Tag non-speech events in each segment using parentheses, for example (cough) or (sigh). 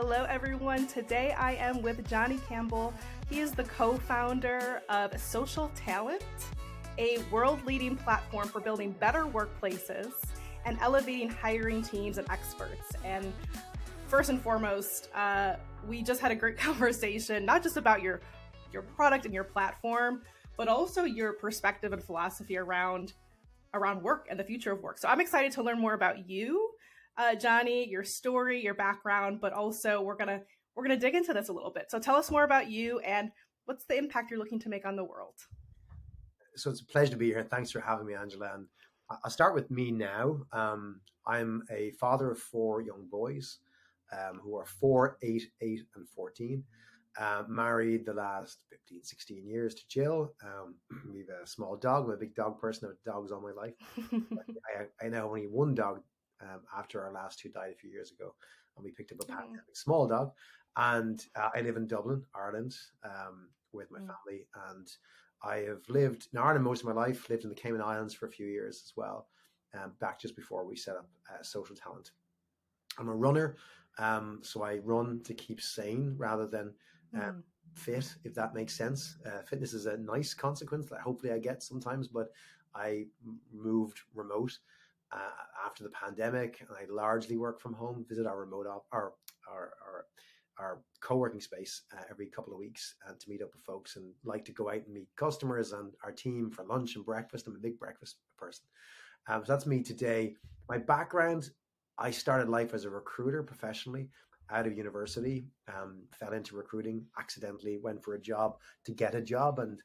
Hello, everyone. Today I am with Johnny Campbell. He is the co founder of SocialTalent, a world leading platform for building better workplaces and elevating hiring teams and experts. And first and foremost, uh, we just had a great (laughs) conversation, not just about your your product and your platform, but also your perspective and philosophy around around work and the future of work. So I'm excited to learn more about you, uh, Johnny, your story, your background, but also we're gonna we're gonna dig into this a little bit. So tell us more about you and what's the impact you're looking to make on the world. So it's a pleasure to be here. Thanks for having me, Angela. And I'll start with me now. Um, I'm a father of four young boys um, who are four, eight, eight, and 14. Uh, married the last 15, 16 years to Jill. Um, (clears throat) we have a small dog. I'm a big dog person. I've had dogs all my life. (laughs) I, I now only one dog um, after our last two died a few years ago. And we picked up a mm. small dog. And uh, I live in Dublin, Ireland, um, with my mm. family. And I have lived in Ireland most of my life, lived in the Cayman Islands for a few years as well, um, back just before we set up uh, SocialTalent. I'm a runner, um, so I run to keep sane rather than um, mm. fit, if that makes sense. Uh, fitness is a nice consequence that hopefully I get sometimes, but I moved remote uh, after the pandemic, and I largely work from home. Visit our remote op- our our our, our co-working space uh, every couple of weeks uh, to meet up with folks and like to go out and meet customers and our team for lunch and breakfast. I'm a big breakfast person. Um, so that's me today. My background, I started life as a recruiter professionally out of university, um, fell into recruiting accidentally, went for a job to get a job and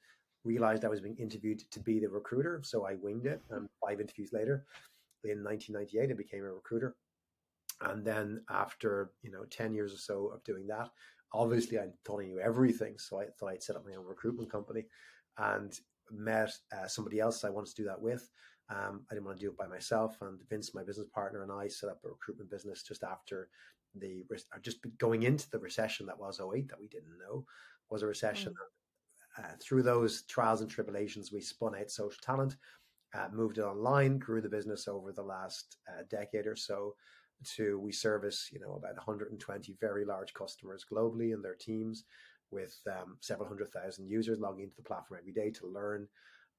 realized I was being interviewed to be the recruiter. So I winged it. And five interviews later, in 1998, I became a recruiter. And then after, you know, 10 years or so of doing that, obviously I thought I knew everything. So I thought I'd set up my own recruitment company and met uh, somebody else I wanted to do that with. Um, I didn't want to do it by myself. And Vince, my business partner, and I set up a recruitment business just after the just going into the recession that was 08 that we didn't know was a recession. Mm. Uh, through those trials and tribulations, we spun out SocialTalent, uh, moved it online, grew the business over the last uh, decade or so. To we service, you know, about 120 very large customers globally and their teams, with um, several hundred thousand users logging into the platform every day to learn.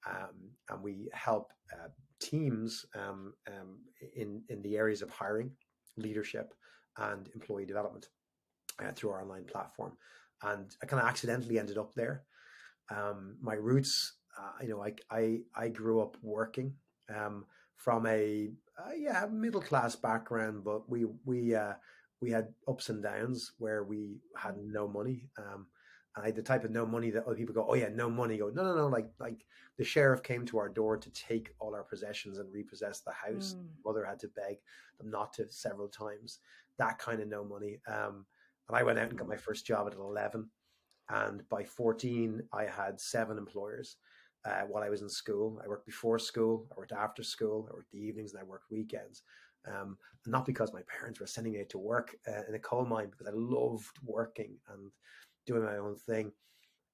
Um, and we help uh, teams um, um in in the areas of hiring, leadership, and employee development uh, through our online platform. And I kind of accidentally ended up there. Um, my roots, uh, you know, I, I, I grew up working um, from a uh, yeah middle class background, but we we uh, we had ups and downs where we had no money. Um, I had the type of no money that other people go, oh yeah, no money. Go, no, no, no. Like, like the sheriff came to our door to take all our possessions and repossess the house. Mm. Mother had to beg them not to several times. That kind of no money. Um, and I went out and got my first job at 11. And by 14, I had seven employers uh, while I was in school. I worked before school, I worked after school, I worked the evenings, and I worked weekends. Um, not because my parents were sending me to work uh, in a coal mine, because I loved working and doing my own thing.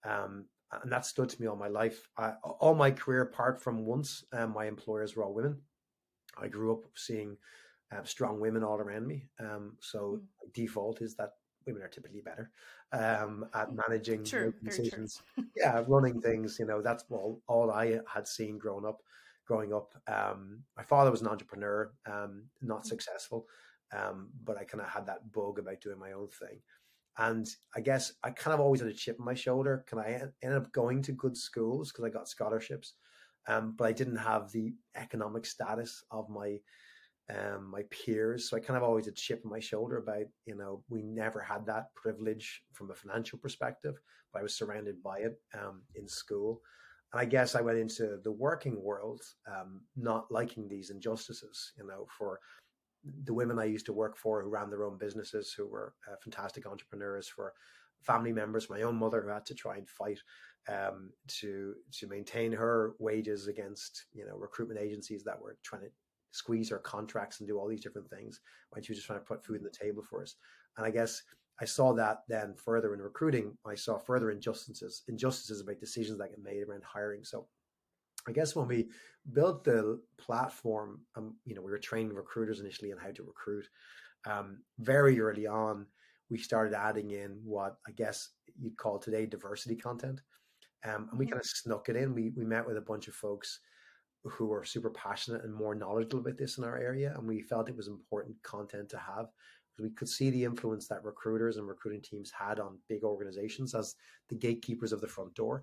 Um, and that stood to me all my life. I, all my career, apart from once, um, my employers were all women. I grew up seeing uh, strong women all around me. Um, so mm. default is that women are typically better um, at mm. managing true, decisions. (laughs) yeah, running things. You know, that's all, all I had seen growing up. Growing up, um, my father was an entrepreneur, um, not mm. successful, um, but I kind of had that bug about doing my own thing. And I guess I kind of always had a chip on my shoulder. Can I end up going to good schools because I got scholarships, um, but I didn't have the economic status of my um, my peers. So I kind of always had chip on my shoulder about you know we never had that privilege from a financial perspective, but I was surrounded by it um, in school. And I guess I went into the working world um, not liking these injustices, you know, for the women I used to work for who ran their own businesses, who were uh, fantastic entrepreneurs, for family members, my own mother who had to try and fight um, to to maintain her wages against you know recruitment agencies that were trying to squeeze her contracts and do all these different things when she was just trying to put food on the table for us. And I guess I saw that then further in recruiting. I saw further injustices, injustices about decisions that get made around hiring. So I guess when we built the platform, um, you know, we were training recruiters initially on how to recruit. Um, very early on, we started adding in what I guess you'd call today diversity content. Um, and we mm-hmm. kind of snuck it in. We we met with a bunch of folks who were super passionate and more knowledgeable about this in our area, and we felt it was important content to have because we could see the influence that recruiters and recruiting teams had on big organizations as the gatekeepers of the front door.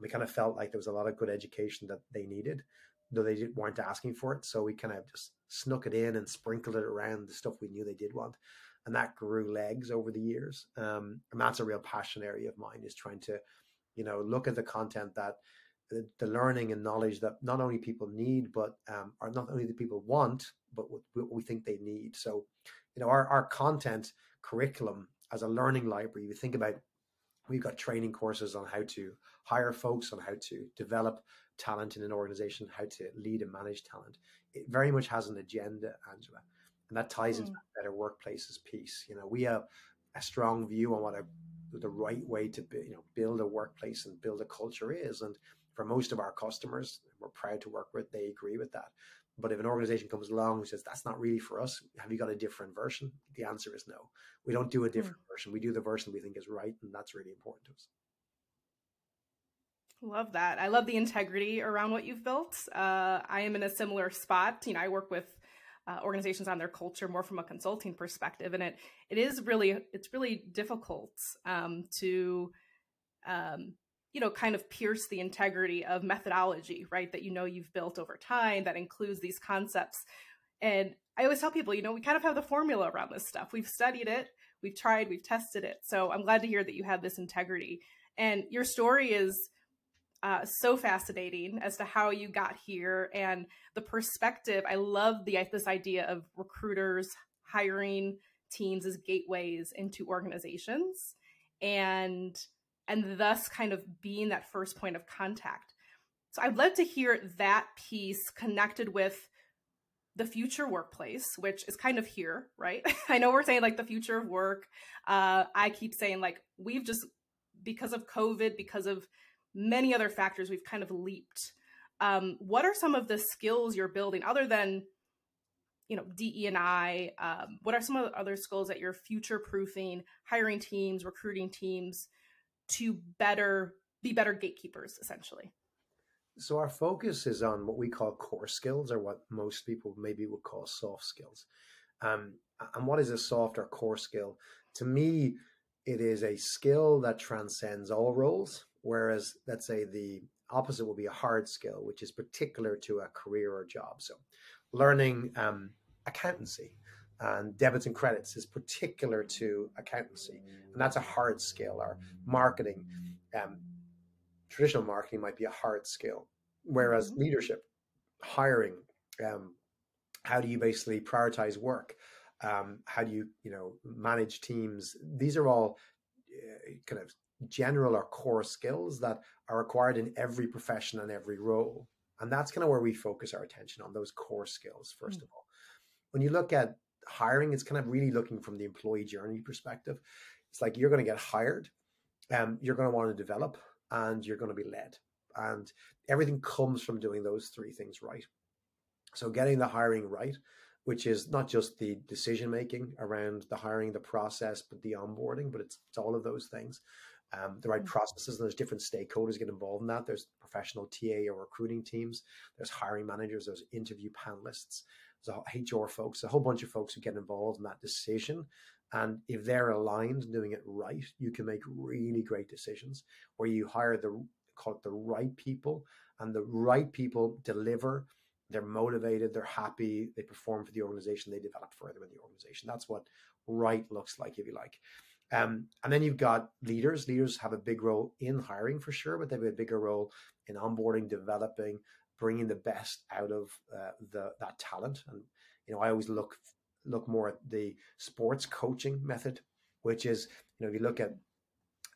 We kind of felt like there was a lot of good education that they needed, though they weren't asking for it. So we kind of just snuck it in and sprinkled it around the stuff we knew they did want and that grew legs over the years. Um, and that's a real passion area of mine is trying to, you know, look at the content that the, the learning and knowledge that not only people need, but um, are not only the people want, but what, what we think they need. So, you know, our, our content curriculum as a learning library, we think about we've got training courses on how to hire folks, on how to develop talent in an organization, how to lead and manage talent. It very much has an agenda, Angela and that ties into that better workplaces piece. You know, we have a strong view on what a, the right way to be, you know build a workplace and build a culture is, and for most of our customers, we're proud to work with. They agree with that. But if an organization comes along and says that's not really for us, have you got a different version? The answer is no. We don't do a hmm. different mm. version. We do the version we think is right, and that's really important to us. Love that. I love the integrity around what you've built. Uh, I am in a similar spot. You know, I work with uh, organizations on their culture more from a consulting perspective and it it is really it's really difficult um, to um, you know kind of pierce the integrity of methodology right that you know you've built over time that includes these concepts. And i always tell people you know we kind of have the formula around this stuff. We've studied it we've tried we've tested it. So i'm glad to hear that you have this integrity. And your story is uh, so fascinating as to how you got here and the perspective. I love the this idea of recruiters hiring teams as gateways into organizations. And and thus kind of being that first point of contact. So I'd love to hear that piece connected with the future workplace, which is kind of here, right? (laughs) I know we're saying like the future of work. Uh, I keep saying like we've just because of COVID, because of many other factors we've kind of leaped um, what are some of the skills you're building other than you know de and i um, what are some of the other skills that you're future proofing hiring teams recruiting teams to better be better gatekeepers essentially. So our focus is on what we call core skills or what most people maybe would call soft skills. Um, and what is a soft or core skill? To me it is a skill that transcends all roles Whereas, let's say the opposite will be a hard skill, which is particular to a career or job. So, learning um, accountancy and debits and credits is particular to accountancy, and that's a hard skill. Or marketing, um, traditional marketing might be a hard skill, whereas mm-hmm. leadership, hiring, um, how do you basically prioritize work? Um, how do you you know manage teams? These are all uh, kind of general or core skills that are required in every profession and every role. And that's kind of where we focus our attention on those core skills, first mm. of all. When you look at hiring, it's kind of really looking from the employee journey perspective. It's like you're going to get hired, um, you're going to want to develop, and you're going to be led. And everything comes from doing those three things right. So getting the hiring right, which is not just the decision making around the hiring, the process, but the onboarding, but it's, it's all of those things um, the right mm. processes. And there's different stakeholders get involved in that. There's professional TA or recruiting teams. There's hiring managers. There's interview panelists. There's HR folks. A whole bunch of folks who get involved in that decision. And if they're aligned doing it right, you can make really great decisions where you hire the call it the right people, and the right people deliver. They're motivated. They're happy. They perform for the organization. They develop further in the organization. That's what right looks like, if you like. Um, and then you've got leaders. Leaders have a big role in hiring for sure, but they have a bigger role in onboarding, developing, bringing the best out of uh, the that talent. And you know, I always look look more at the sports coaching method, which is you know, if you look at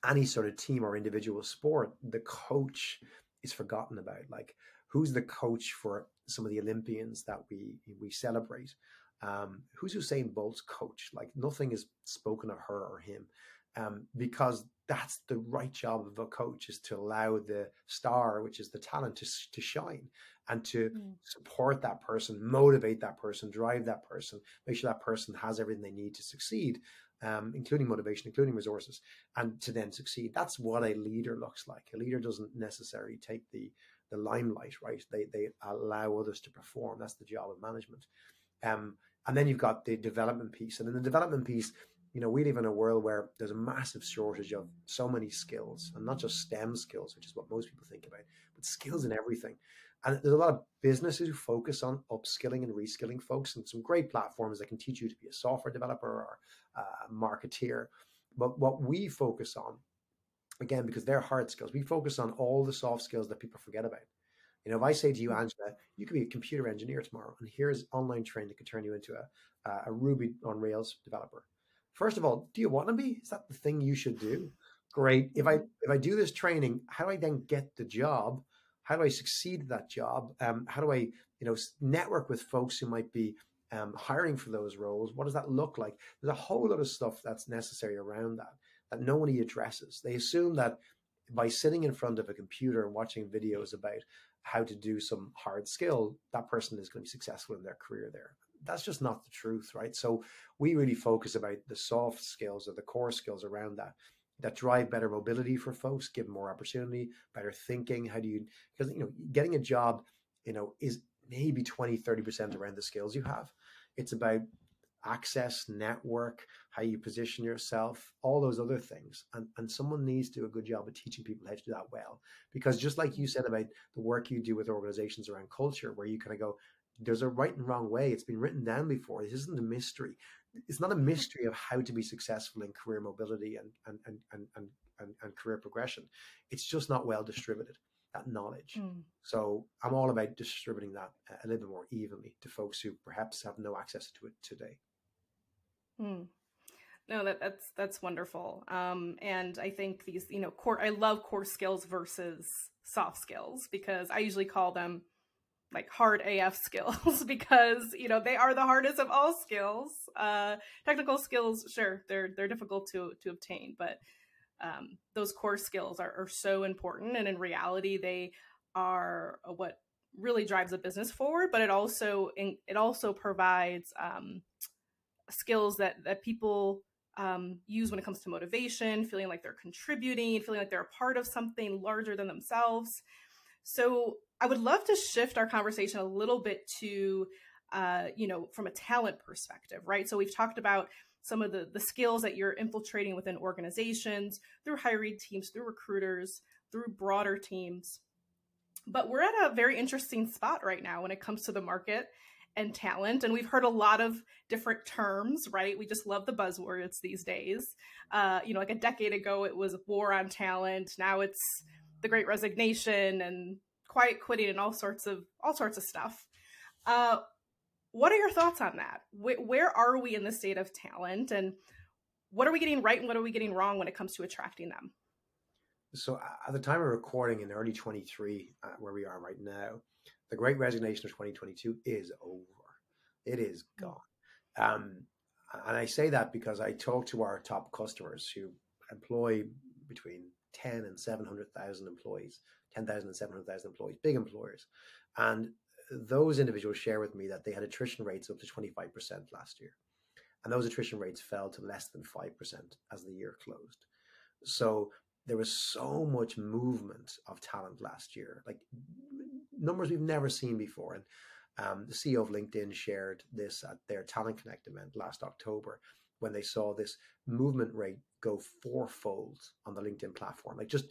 any sort of team or individual sport, the coach is forgotten about. Like, who's the coach for some of the Olympians that we we celebrate? Um, who's Usain Bolt's coach? Like nothing is spoken of her or him, um, because that's the right job of a coach is to allow the star, which is the talent, to to shine and to mm. support that person, motivate that person, drive that person, make sure that person has everything they need to succeed. um, including motivation, including resources, and to then succeed. That's what a leader looks like. A leader doesn't necessarily take the the limelight, right? They they allow others to perform. That's the job of management. Um, and then you've got the development piece, and in the development piece, you know, we live in a world where there's a massive shortage of so many skills, and not just STEM skills, which is what most people think about, but skills in everything. And there's a lot of businesses who focus on upskilling and reskilling folks, and some great platforms that can teach you to be a software developer or a marketeer. But what we focus on, again, because they're hard skills, we focus on all the soft skills that people forget about. You know, if I say to you, mm. Angela, you could be a computer engineer tomorrow, and here's online training that could turn you into a, a Ruby on Rails developer. First of all, do you want to be? Is that the thing you should do? Great. If I if I do this training, how do I then get the job? How do I succeed at that job? Um, how do I, you know, network with folks who might be um, hiring for those roles? What does that look like? There's a whole lot of stuff that's necessary around that that nobody addresses. They assume that by sitting in front of a computer and watching videos about how to do some hard skill, that person is going to be successful in their career there that's just not the truth, right? So we really focus about the soft skills or the core skills around that that drive better mobility for folks, give more opportunity, better thinking. How do you, because, you know, getting a job, you know, is maybe 20, 30% around the skills you have. It's about access, network, how you position yourself, all those other things. And, and someone needs to do a good job of teaching people how to do that well. Because just like you said about the work you do with organizations around culture, where you kind of go, there's a right and wrong way. It's been written down before. This isn't a mystery. It's not a mystery of how to be successful in career mobility and and and and and, and, and career progression. It's just not well distributed that knowledge. Mm. So I'm all about distributing that a little bit more evenly to folks who perhaps have no access to it today. Mm. No, that, that's that's wonderful. Um, and I think these, you know, core. I love core skills versus soft skills because I usually call them like hard AF skills (laughs) because you know they are the hardest of all skills. Uh, technical skills, sure, they're they're difficult to to obtain, but um, those core skills are, are so important, and in reality, they are what really drives a business forward. But it also it also provides um, skills that that people um, use when it comes to motivation, feeling like they're contributing, feeling like they're a part of something larger than themselves. So I would love to shift our conversation a little bit to, uh, you know, from a talent perspective, right? So we've talked about some of the the skills that you're infiltrating within organizations through hiring teams, through recruiters, through broader teams. But we're at a very interesting spot right now when it comes to the market and talent. And we've heard a lot of different terms, right? We just love the buzzwords these days. Uh, you know, like a decade ago, it was war on talent. Now it's the great resignation and quiet quitting and all sorts of all sorts of stuff. Uh, what are your thoughts on that? Wh- where are we in the state of talent, and what are we getting right and what are we getting wrong when it comes to attracting them? So, at the time of recording in early 23, uh, where we are right now, the Great Resignation of 2022 is over. It is hmm. gone. Um, and I say that because I talk to our top customers who employ between 10 and 700,000 employees, 10,000 and 700,000 employees, big employers. And those individuals share with me that they had attrition rates up to 25% last year. And those attrition rates fell to less than 5% as the year closed. So there was so much movement of talent last year, like numbers we've never seen before. And um, the CEO of LinkedIn shared this at their Talent Connect event last October when they saw this movement rate go fourfold on the LinkedIn platform. Like just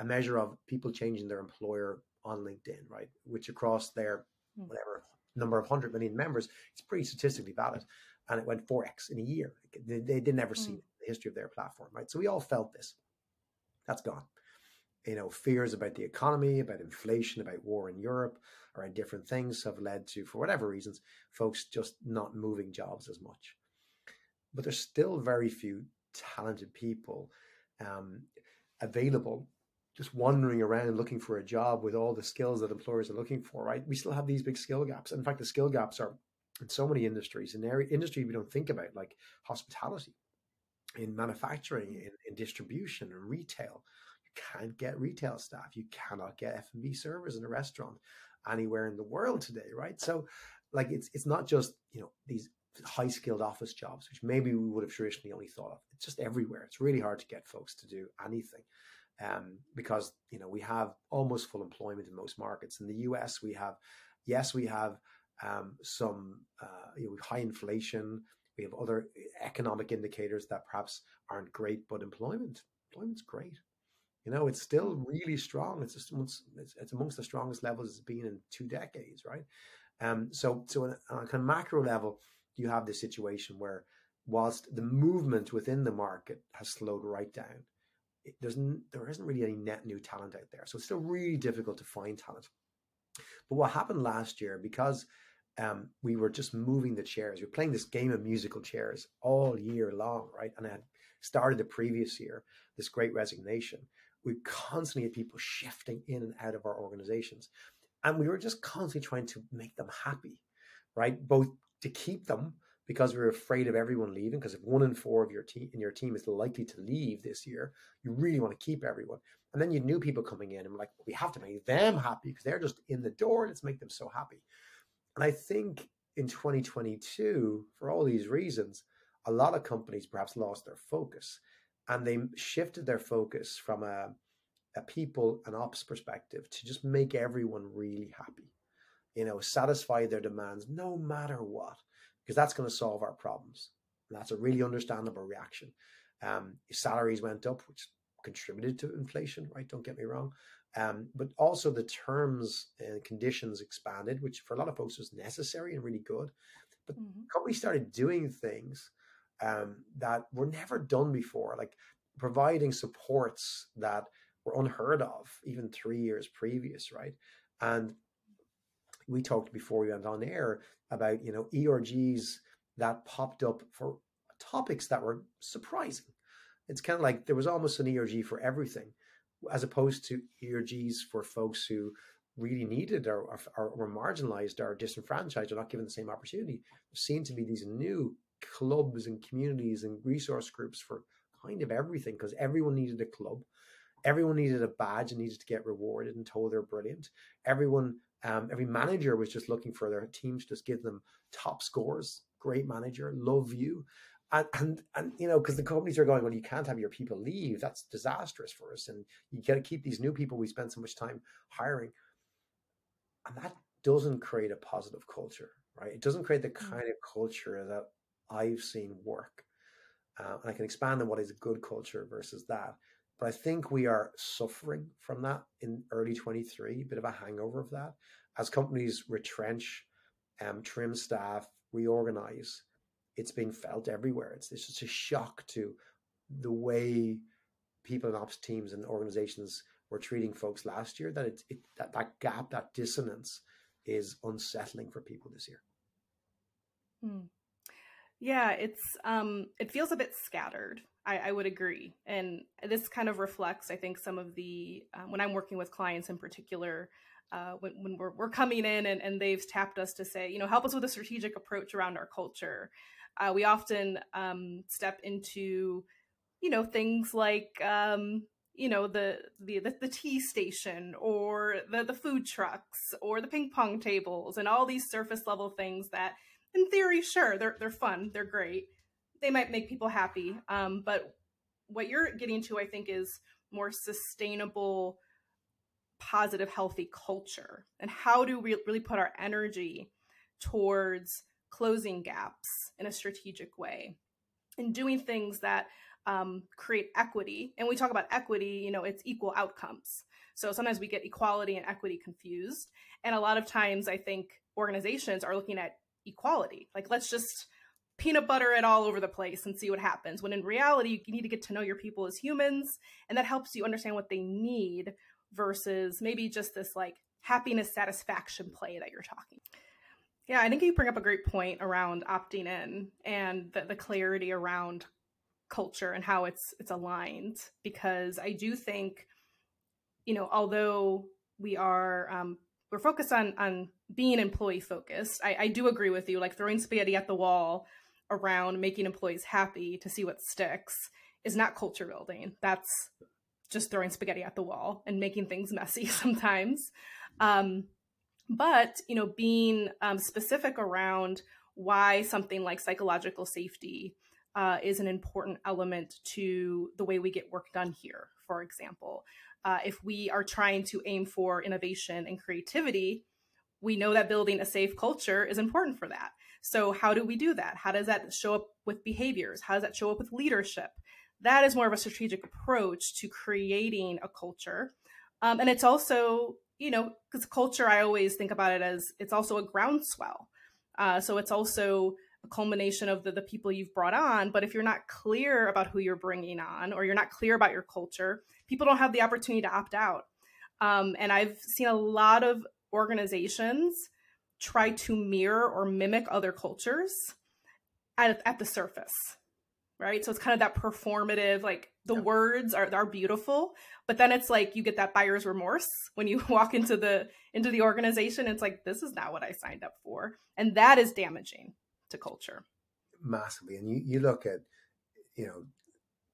a measure of people changing their employer on LinkedIn, right? Which across their hmm. whatever number of hundred million members, it's pretty statistically valid. And it went 4x in a year. They, they did never see mm. the history of their platform, right? So we all felt this. That's gone. You know, fears about the economy, about inflation, about war in Europe, around different things have led to, for whatever reasons, folks just not moving jobs as much but there's still very few talented people um, available. Just wandering around looking for a job with all the skills that employers are looking for right? We still have these big skill gaps. In fact the skill gaps are in so many industries in area industry we don't think about like hospitality in manufacturing in, in distribution and retail. You can't get retail staff. You cannot get f&b servers in a restaurant anywhere in the world today right? So like it's it's not just you know these high skilled office jobs, which maybe we would have traditionally only thought of. It's just everywhere. It's really hard to get folks to do anything um, because you know we have almost full employment in most markets. In the US, we have yes, we have um, some uh, you know, high inflation. We have other economic indicators that perhaps aren't great, but employment employment's great. You know, it's still really strong. It's just, it's, it's amongst the strongest levels it's been in two decades, right? Um, so so on a, on a kind of macro level, you have this situation where whilst the movement within the market has slowed right down, it, there's there isn't really any net new talent out there. So it's still really difficult to find talent. But what happened last year, because um, we were just moving the chairs, we were playing this game of musical chairs all year long, right? And I started the previous year, this great resignation. We constantly had people shifting in and out of our organizations. And we were just constantly trying to make them happy, right? Both to keep them because we are afraid of everyone leaving. Because if one in four of your team in your team is likely to leave this year, you really want to keep everyone. And then you new people coming in and we're like, we have to make them happy because they're just in the door. Let's make them so happy. And I think in 2022, for all these reasons, a lot of companies perhaps lost their focus and they shifted their focus from a, a people and ops perspective to just make everyone really happy you know, satisfy their demands no matter what, because that's going to solve our problems. And that's a really understandable reaction. Um, salaries went up, which contributed to inflation, right? Don't get me wrong. Um, but also the terms and conditions expanded, which for a lot of folks was necessary and really good. But mm-hmm. companies started doing things um, that were never done before, like providing supports that were unheard of even three years previous, right? And we talked before we went on air about you know ERGs that popped up for topics that were surprising. It's kind of like there was almost an ERG for everything, as opposed to ERGs for folks who really needed or, or, or were marginalized or disenfranchised or not given the same opportunity. There seemed to be these new clubs and communities and resource groups for kind of everything because everyone needed a club. Everyone needed a badge and needed to get rewarded and told they're brilliant. Everyone um, every manager was just looking for their teams, to just give them top scores. Great manager, love you. And, and, and you know, because the companies are going, well, you can't have your people leave. That's disastrous for us. And you got to keep these new people we spend so much time hiring. And that doesn't create a positive culture, right? It doesn't create the mm. kind of culture that I've seen work. Uh, and I can expand on what is a good culture versus that. But I think we are suffering from that in early 23, a bit of a hangover of that. As companies retrench, um, trim staff, reorganize, it's being felt everywhere. It's, it's just a shock to the way people and ops teams and organizations were treating folks last year that it, it that, that gap, that dissonance is unsettling for people this year. Hmm. Yeah, it's um it feels a bit scattered I, I, would agree. And this kind of reflects, I think, some of the, um, when I'm working with clients in particular, uh, when, when we're, we're coming in and, and they've tapped us to say, you know, help us with a strategic approach around our culture. Uh, we often um, step into, you know, things like, um, you know, the, the, the, tea station or the, the food trucks or the ping pong tables and all these surface level things that in theory, sure, they're, they're fun, they're great they might make people happy. Um, but what you're getting to, I think, is more sustainable, positive, healthy culture. And how do we really put our energy towards closing gaps in a strategic way and doing things that um, create equity? And we talk about equity, you know, it's equal outcomes. So sometimes we get equality and equity confused. And a lot of times I think organizations are looking at equality. Like, let's just peanut butter it all over the place and see what happens. When in reality, you need to get to know your people as humans, and that helps you understand what they need versus maybe just this like happiness satisfaction play that you're talking. Yeah, I think you bring up a great point around opting in and the, the clarity around culture and how it's it's aligned because I do think, you know, although we are um, we're focused on on being employee focused, I, I do agree with you. Like throwing spaghetti at the wall around making employees happy to see what sticks is not culture building. That's just throwing spaghetti at the wall and making things messy (laughs) sometimes. Um, but you know, being um, specific around why something like psychological safety uh, is an important element to the way we get work done here, for example. Uh, if we are trying to aim for innovation and creativity, we know that building a safe culture is important for that. So, how do we do that? How does that show up with behaviors? How does that show up with leadership? That is more of a strategic approach to creating a culture. Um, and it's also, you know, because culture, I always think about it as it's also a groundswell. Uh, so, it's also a culmination of the, the people you've brought on. But if you're not clear about who you're bringing on or you're not clear about your culture, people don't have the opportunity to opt out. Um, and I've seen a lot of organizations try to mirror or mimic other cultures at, at the surface right? So it's kind of that performative like the yeah. words are are beautiful but then it's like you get that buyer's remorse when you (laughs) walk into the into the organization. It's like this is not what i signed up for. And that is damaging to culture. Massively. And you you look at you know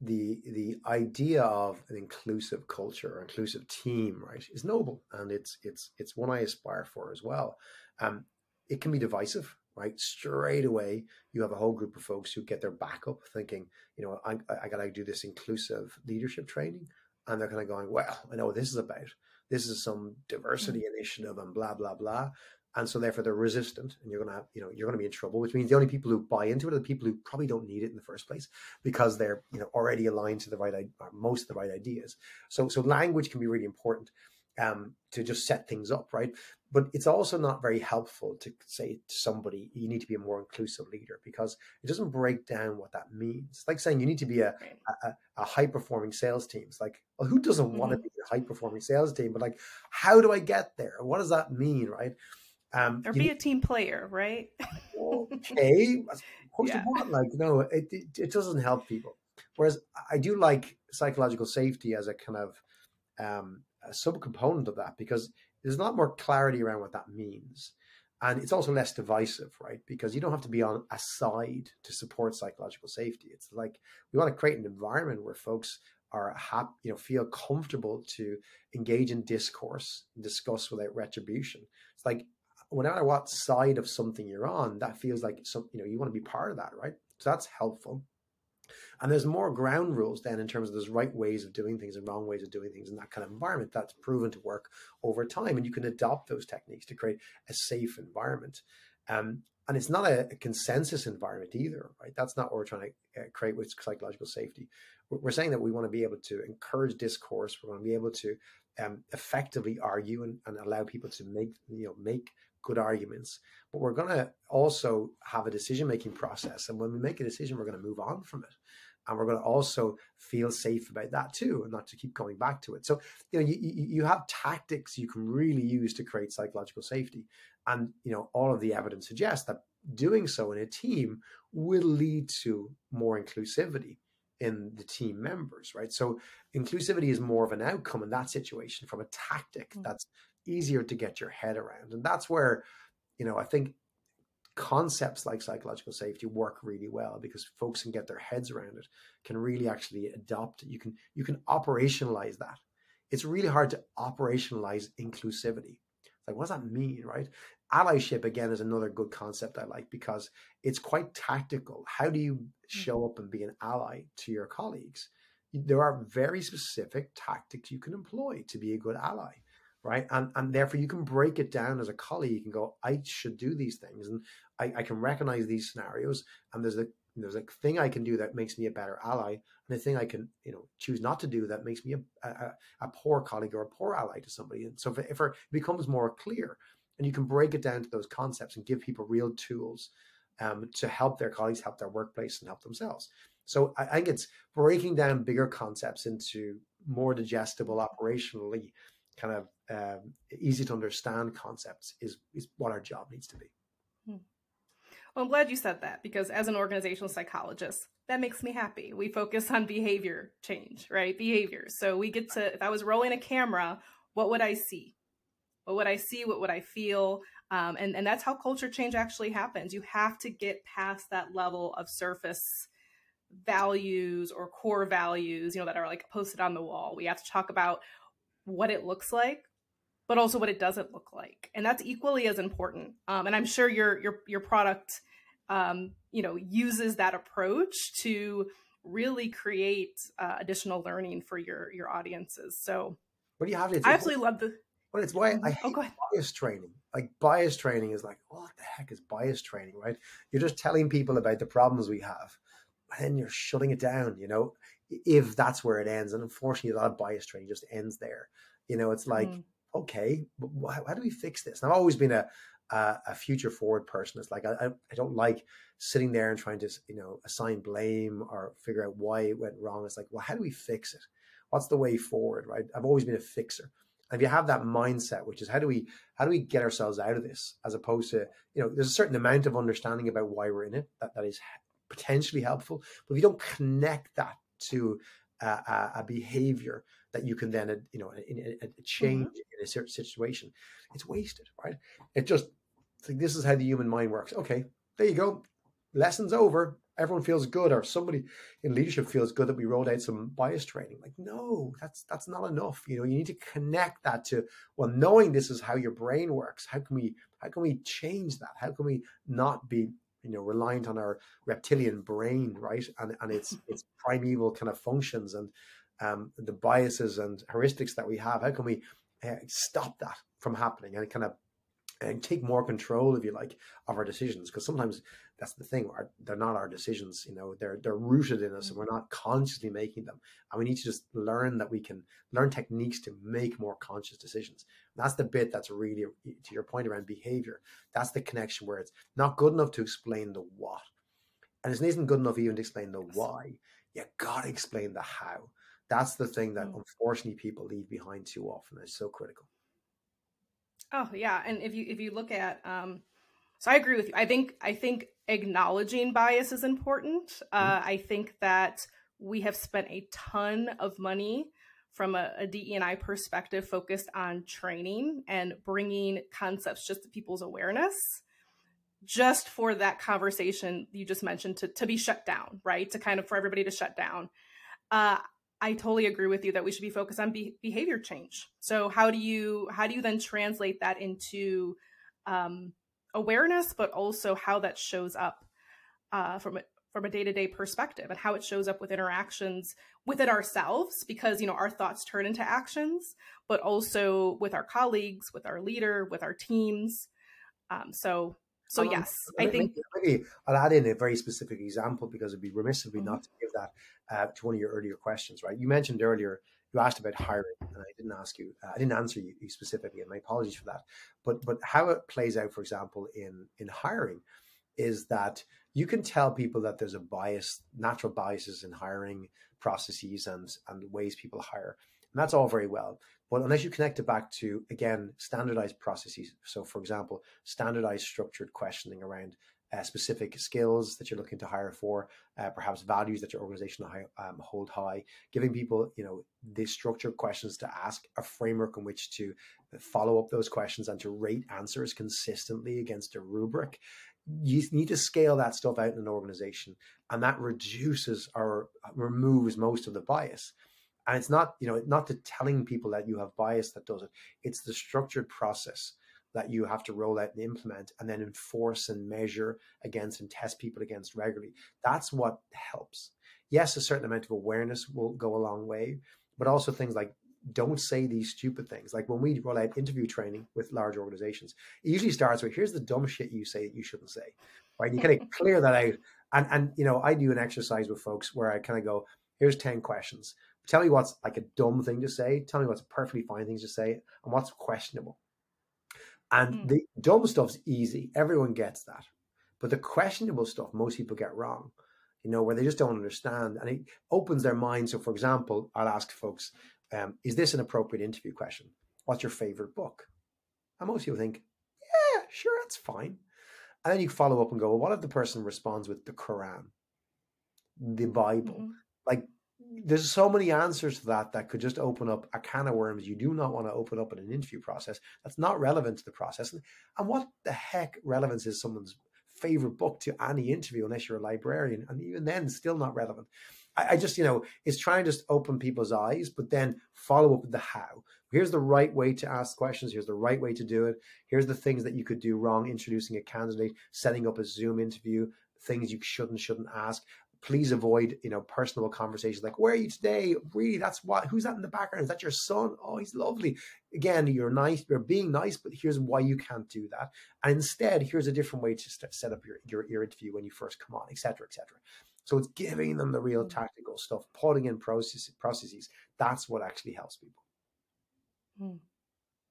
the the idea of an inclusive culture or inclusive team right is noble. And it's it's it's one i aspire for as well um it can be divisive right? Straight away you have a whole group of folks who get their back up thinking you know i, I gotta do this inclusive leadership training and they're kind of going well i know what this is about. This is some diversity mm-hmm. initiative and blah blah blah. And so therefore they're resistant and you're going to have you know you're going to be in trouble which means the only people who buy into it are the people who probably don't need it in the first place because they're you know already aligned to the right most of the right ideas. So so language can be really important um, to just set things up right but it's also not very helpful to say to somebody you need to be a more inclusive leader because it doesn't break down what that means it's like saying you need to be a, a, a high performing sales team it's like well who doesn't mm-hmm. want to be a high performing sales team but like how do i get there what does that mean right um, or be a team player, right? okay, (laughs) yeah. what? Like, no, it, it, it doesn't help people. Whereas I do like psychological safety as a kind of um, a subcomponent of that because there's a lot more clarity around what that means. And it's also less divisive, right? Because you don't have to be on a side to support psychological safety. It's like we want to create an environment where folks are happy, you know, feel comfortable to engage in discourse, discuss without retribution. It's like no matter what side of something you're on, that feels like some, you know, you want to be part of that, right? So that's helpful. And there's more ground rules then in terms of there's right ways of doing things and wrong ways of doing things in that kind of environment that's proven to work over time. And you can adopt those techniques to create a safe environment. Um, and it's not a, a, consensus environment either, right? That's not what we're trying to uh, create with psychological safety. We're saying that we want to be able to encourage discourse. We want to be able to um, effectively argue and, and allow people to make you know make good arguments. But we're going to also have a decision making process. And when we make a decision, we're going to move on from it. And we're going to also feel safe about that too, and not to keep coming back to it. So, you know, you, you have tactics you can really use to create psychological safety. And, you know, all of the evidence suggests that doing so in a team will lead to more inclusivity in the team members, right? So inclusivity is more of an outcome in that situation from a tactic mm. that's easier to get your head around. And that's where, you know, I think concepts like psychological safety work really well because folks can get their heads around it, can really actually adopt. You can you can operationalize that. It's really hard to operationalize inclusivity. Like, what does that mean, right? Allyship again is another good concept I like because it's quite tactical. How do you hmm. show up and be an ally to your colleagues? There are very specific tactics you can employ to be a good ally right? And and therefore you can break it down as a colleague You can go, I should do these things, and I, I can recognize these scenarios, and there's a there's a thing I can do that makes me a better ally, and a thing I can you know choose not to do that makes me a, a, a poor colleague or a poor ally to somebody. And so if, if it becomes more clear, and you can break it down to those concepts and give people real tools um, to help their colleagues, help their workplace, and help themselves. So I, I think it's breaking down bigger concepts into more digestible operationally kind of um, easy to understand concepts is is what our job needs to be. Hmm. Well, I'm glad you said that because as an organizational psychologist, that makes me happy. We focus on behavior change, right? Behaviors. So we get to, if I was rolling a camera, what would I see? What would I see? What would I feel? Um, and, and that's how culture change actually happens. You have to get past that level of surface values or core values, you know, that are like posted on the wall. We have to talk about what it looks like but also what it doesn't look like and that's equally as important um, and i'm sure your your your product um, you know, uses that approach to really create uh, additional learning for your your audiences. So, what do you have? To I absolutely love the. But it's why I oh, hate oh, bias training. Like bias training is like, what the heck is bias training, right? You're just telling people about the problems we have, and then you're shutting it down. You know, if that's where it ends, and unfortunately, a lot of bias training just ends there. You know, it's like, mm. Okay, how, how do we fix this? And I've always been a uh, a future forward person. It's like I, I don't like sitting there and trying to you know assign blame or figure out why it went wrong. It's like, well, how do we fix it? What's the way forward? Right? I've always been a fixer. And if you have that mindset, which is how do we how do we get ourselves out of this, as opposed to you know, there's a certain amount of understanding about why we're in it that that is potentially helpful. But if you don't connect that to a, a behavior that you can then you know in, in, in change mm-hmm. In a certain situation, it's wasted, right? It just like this is how the human mind works. Okay, there you go. Lessons over. Everyone feels good, or somebody in leadership feels good that we rolled out some bias training. Like, no, that's that's not enough. You know, you need to connect that to well, knowing this is how your brain works. How can we how can we change that? How can we not be you know reliant on our reptilian brain, right? And and its (laughs) its primeval kind of functions and um, the biases and heuristics that we have. How can we uh, stop that from happening and kind of and take more control, if you like, of our decisions. Because sometimes that's the thing; our, they're not our decisions. You know, they're they're rooted in us, and we're not consciously making them. And we need to just learn that we can learn techniques to make more conscious decisions. And that's the bit that's really, to your point around behavior. That's the connection where it's not good enough to explain the what, and it isn't good enough even to explain the why. You gotta explain the how. That's the thing that mm. unfortunately people leave behind too often. It's so critical. Oh yeah, and if you if you look at um, so I agree with you. I think I think acknowledging bias is important. Uh, mm-hmm. I think that we have spent a ton of money from a, a DE&I perspective focused on training and bringing concepts just to people's awareness just for that conversation you just mentioned to, to be shut down right to kind of for everybody to shut down uh, I totally agree with you that we should be focused on be- behavior change. So how do you how do you then translate that into um, awareness, but also how that shows up uh, from a, from a day to day perspective, and how it shows up with interactions within ourselves, because you know our thoughts turn into actions, but also with our colleagues, with our leader, with our teams. Um, so so yes, I think maybe I'll add in a very specific example because it'd be remiss of me mm-hmm. not to give that uh, to one of your earlier questions. Right, you mentioned earlier you asked about hiring, and I didn't ask you, uh, I didn't answer you, you specifically, and my apologies for that. But but how it plays out, for example, in in hiring, is that you can tell people that there's a bias, natural biases in hiring processes and and ways people hire, and that's all very well. But unless you connect it back to, again, standardized processes. So, for example, standardized structured questioning around uh, specific skills that you're looking to hire for, uh, perhaps values that your organization high, um, hold high, giving people, you know, the structured questions to ask, a framework in which to follow up those questions and to rate answers consistently against a rubric. You need to scale that stuff out in an organization, and that reduces or removes most of the bias. And it's not, you know, not the telling people that you have bias that does it. It's the structured process that you have to roll out and implement and then enforce and measure against and test people against regularly. That's what helps. Yes, a certain amount of awareness will go a long way, but also things like don't say these stupid things. Like when we roll out interview training with large organizations, it usually starts with here's the dumb shit you say that you shouldn't say. Right. You kind of (laughs) clear that out. And and you know, I do an exercise with folks where I kind of go, here's 10 questions. Tell me what's like a dumb thing to say. Tell me what's a perfectly fine thing to say and what's questionable. And mm. the dumb stuff's easy. Everyone gets that. But the questionable stuff, most people get wrong, you know, where they just don't understand. And it opens their mind. So, for example, I'll ask folks, um, is this an appropriate interview question? What's your favorite book? And most people think, yeah, sure, that's fine. And then you follow up and go, well, what if the person responds with the Quran, the Bible? Mm-hmm. Like there's so many answers to that that could just open up a can of worms you do not want to open up in an interview process that's not relevant to the process and, and what the heck relevance is someone's favorite book to any interview unless you're a librarian and even then still not relevant I, I just, you know, it's trying to just open people's eyes, but then follow up with the how. Here's the right way to ask questions. Here's the right way to do it. Here's the things that you could do wrong introducing a candidate, setting up a Zoom interview, things you shouldn't shouldn't ask please avoid you know personal conversations like where are you today? Really that's what who's that in the background? Is that your son? Oh he's lovely. Again you're nice you're being nice but here's why you can't do that. And instead here's a different way to set up your, your, your interview when you first come on etc etc so it's giving them the real mm-hmm. tactical stuff putting in process, processes. That's what actually helps people. Hmm.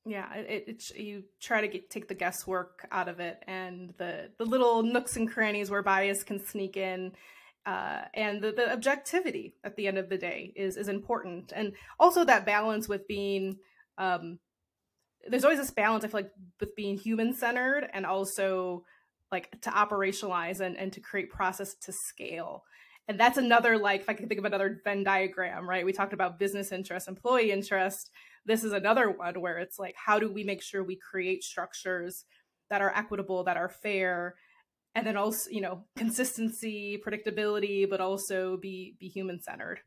Yeah, it, it's you try to get, take the guesswork out of it and the the little nooks and crannies where bias can sneak in uh, and the, the, objectivity at the end of the day is is important. And also that balance with being um, there's always this balance i feel like with being human centered and also like to operationalize and, and to create process to scale. And that's another like if i can think of another venn diagram right? We talked about business interest employee interest. This is another one where it's like how do we make sure we create structures that are equitable that are fair and then also you know consistency predictability but also be be human centered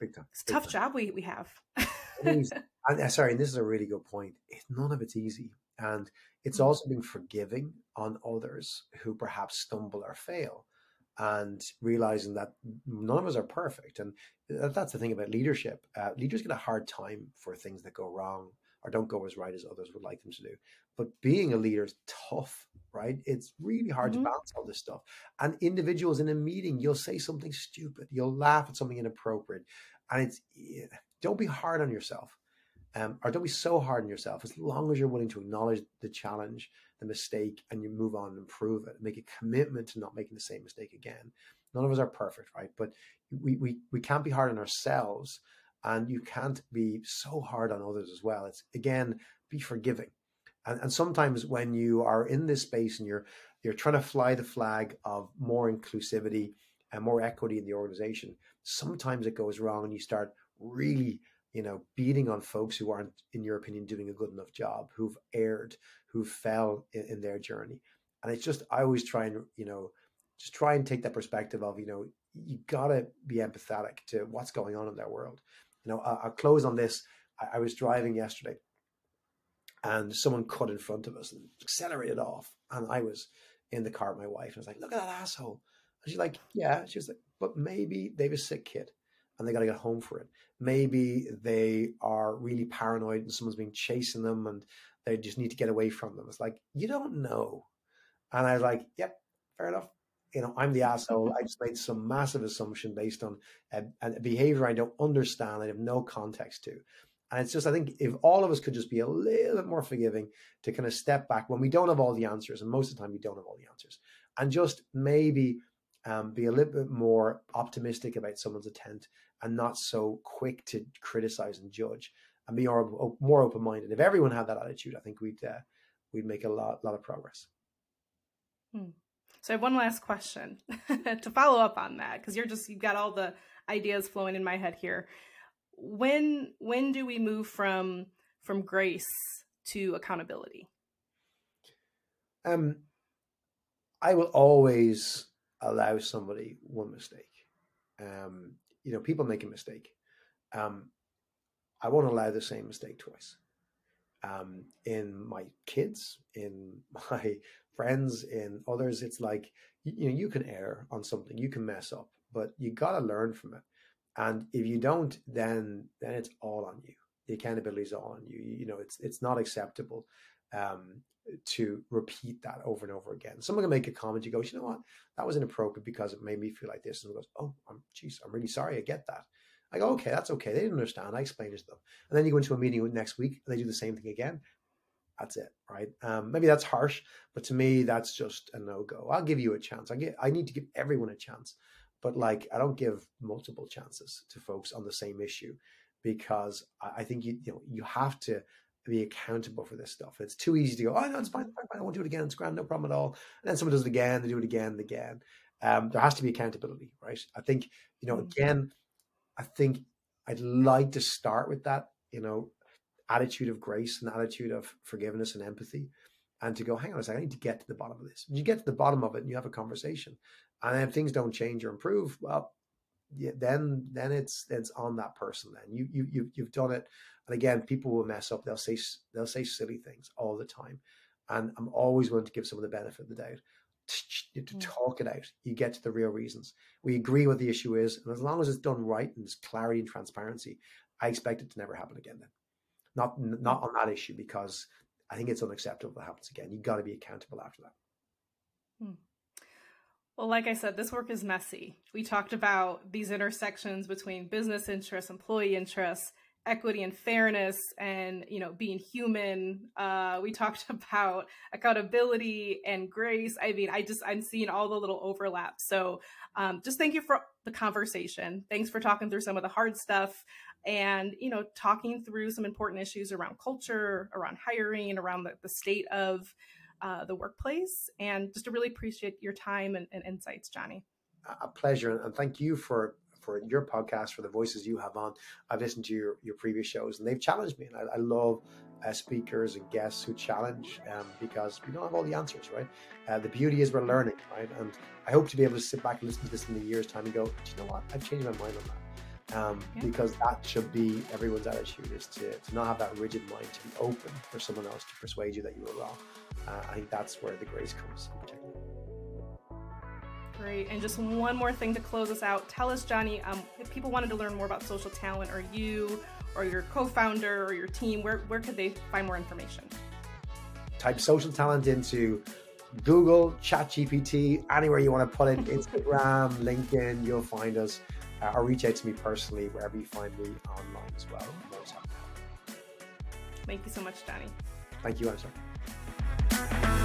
it's a tough time. job we we have uh, (laughs) sorry and this is a really good point none of it's easy and it's mm-hmm. also being forgiving on others who perhaps stumble or fail and realizing that none of us are perfect and that's the thing about leadership uh, leaders get a hard time for things that go wrong or don't go as right as others would like them to do. But being a leader is tough, right? It's really hard mm-hmm. to balance all this stuff. And individuals in a meeting, you'll say something stupid, you'll laugh at something inappropriate, and it's don't be hard on yourself. Um, or don't be so hard on yourself as long as you're willing to acknowledge the challenge, the mistake, and you move on and improve it. Make a commitment to not making the same mistake again. None of us are perfect, right? But we we we can't be hard on ourselves and you can't be so hard on others as well. It's again, be forgiving. And, and sometimes when you are in this space and you're you're trying to fly the flag of more inclusivity and more equity in the organization, sometimes it goes wrong and you start really, you know, beating on folks who aren't, in your opinion, doing a good enough job, who've erred, who fell in, in their journey. And it's just I always try and, you know, just try and take that perspective of, you know, you gotta be empathetic to what's going on in their world you know, I, will close on this. I, I, was driving yesterday and someone cut in front of us and accelerated off. And I was in the car with my wife and I was like, look at that asshole. And she's like, yeah. She was like, but maybe they have a sick kid and they got to get home for it. Maybe they are really paranoid and someone's been chasing them and they just need to get away from them. It's like, you don't know. And I was like, yep, fair enough you know, I'm the asshole. I just made some massive assumption based on a, a, behavior I don't understand. I have no context to. And it's just, I think if all of us could just be a little bit more forgiving to kind of step back when we don't have all the answers, and most of the time we don't have all the answers, and just maybe um, be a little bit more optimistic about someone's intent and not so quick to criticize and judge and be more, more open minded. If everyone had that attitude, I think we'd, uh, we'd make a lot, lot of progress. Hmm. So I have one last question (laughs) to follow up on that because you're just you've got all the ideas flowing in my head here. When when do we move from from grace to accountability? Um, I will always allow somebody one mistake. Um, you know, people make a mistake. Um, I won't allow the same mistake twice. Um, in my kids, in (laughs) my friends, in others, it's like you, know you can err on something, you can mess up, but you got to learn from it. And if you don't, then then it's all on you. The accountability is all on you. You know, it's it's not acceptable um, to repeat that over and over again. Someone can make a comment, you go, you know what, that was inappropriate because it made me feel like this, and goes, oh, I'm, I'm really sorry, I get that. I go, okay, that's okay. They didn't understand. I explained it to them. And then you go into a meeting next week and they do the same thing again. That's it, right? Um, maybe that's harsh, but to me, that's just a no go. I'll give you a chance. I get, I need to give everyone a chance, but like I don't give multiple chances to folks on the same issue because I think you you know you have to be accountable for this stuff. It's too easy to go, oh no, it's fine, fine, fine. I won't do it again. It's grand, no problem at all. And then someone does it again, they do it again and again. Um, there has to be accountability, right? I think you know mm. again, I think I'd like to start with that. You know, attitude of grace and attitude of forgiveness and empathy and to go, hang on a second, I need to get to the bottom of this. You get to the bottom of it and you have a conversation, and then if things don't change or improve, well, yeah, then then it's it's on that person. Then you you you you've done it, and again, people will mess up. They'll say they'll say silly things all the time, and I'm always willing to give someone the benefit of the doubt to, to mm. talk it out. You get to the real reasons. We agree what the issue is, and as long as it's done right and there's clarity and transparency, I expect it to never happen again. Then, not not on that issue because I think it's unacceptable it happens again. You've got to be accountable after that. Hmm. Well, like I said, this work is messy. We talked about these intersections between business interests, employee interests, equity and fairness and you know being human. Uh we (laughs) talked about accountability and grace. I mean i just i'm seeing all the little overlaps so um just thank you for the conversation. Thanks for talking through some of the hard stuff and you know talking through some important issues around culture around hiring around the, the state of uh, the workplace. And just to really appreciate your time and, and insights johnny. A pleasure. And thank you for for your podcast, for the voices you have on. I've listened to your, your previous shows and they've challenged me. And I, I love uh, speakers and guests who challenge um, because we don't have all the answers, right? Uh, the beauty is we're learning, right? And I hope to be able to sit back and listen to this in a year's time and go, you know what? I've changed my mind on that. Um, yeah. Because that should be everyone's attitude is to, to not have that rigid mind, to be open for someone else to persuade you that you were wrong. Uh, I think that's where the grace comes in particular. Great. And just one more thing to close us out. Tell us, Johnny, um, if people wanted to learn more about SocialTalent or you or your co-founder or your team, where, where could they find more information? Type SocialTalent into Google, ChatGPT, anywhere you want to put it, (laughs) Instagram, LinkedIn, you'll find us. Uh, or reach out to me personally wherever you find me online as well. Thank you so much, Johnny. Thank you, Angela.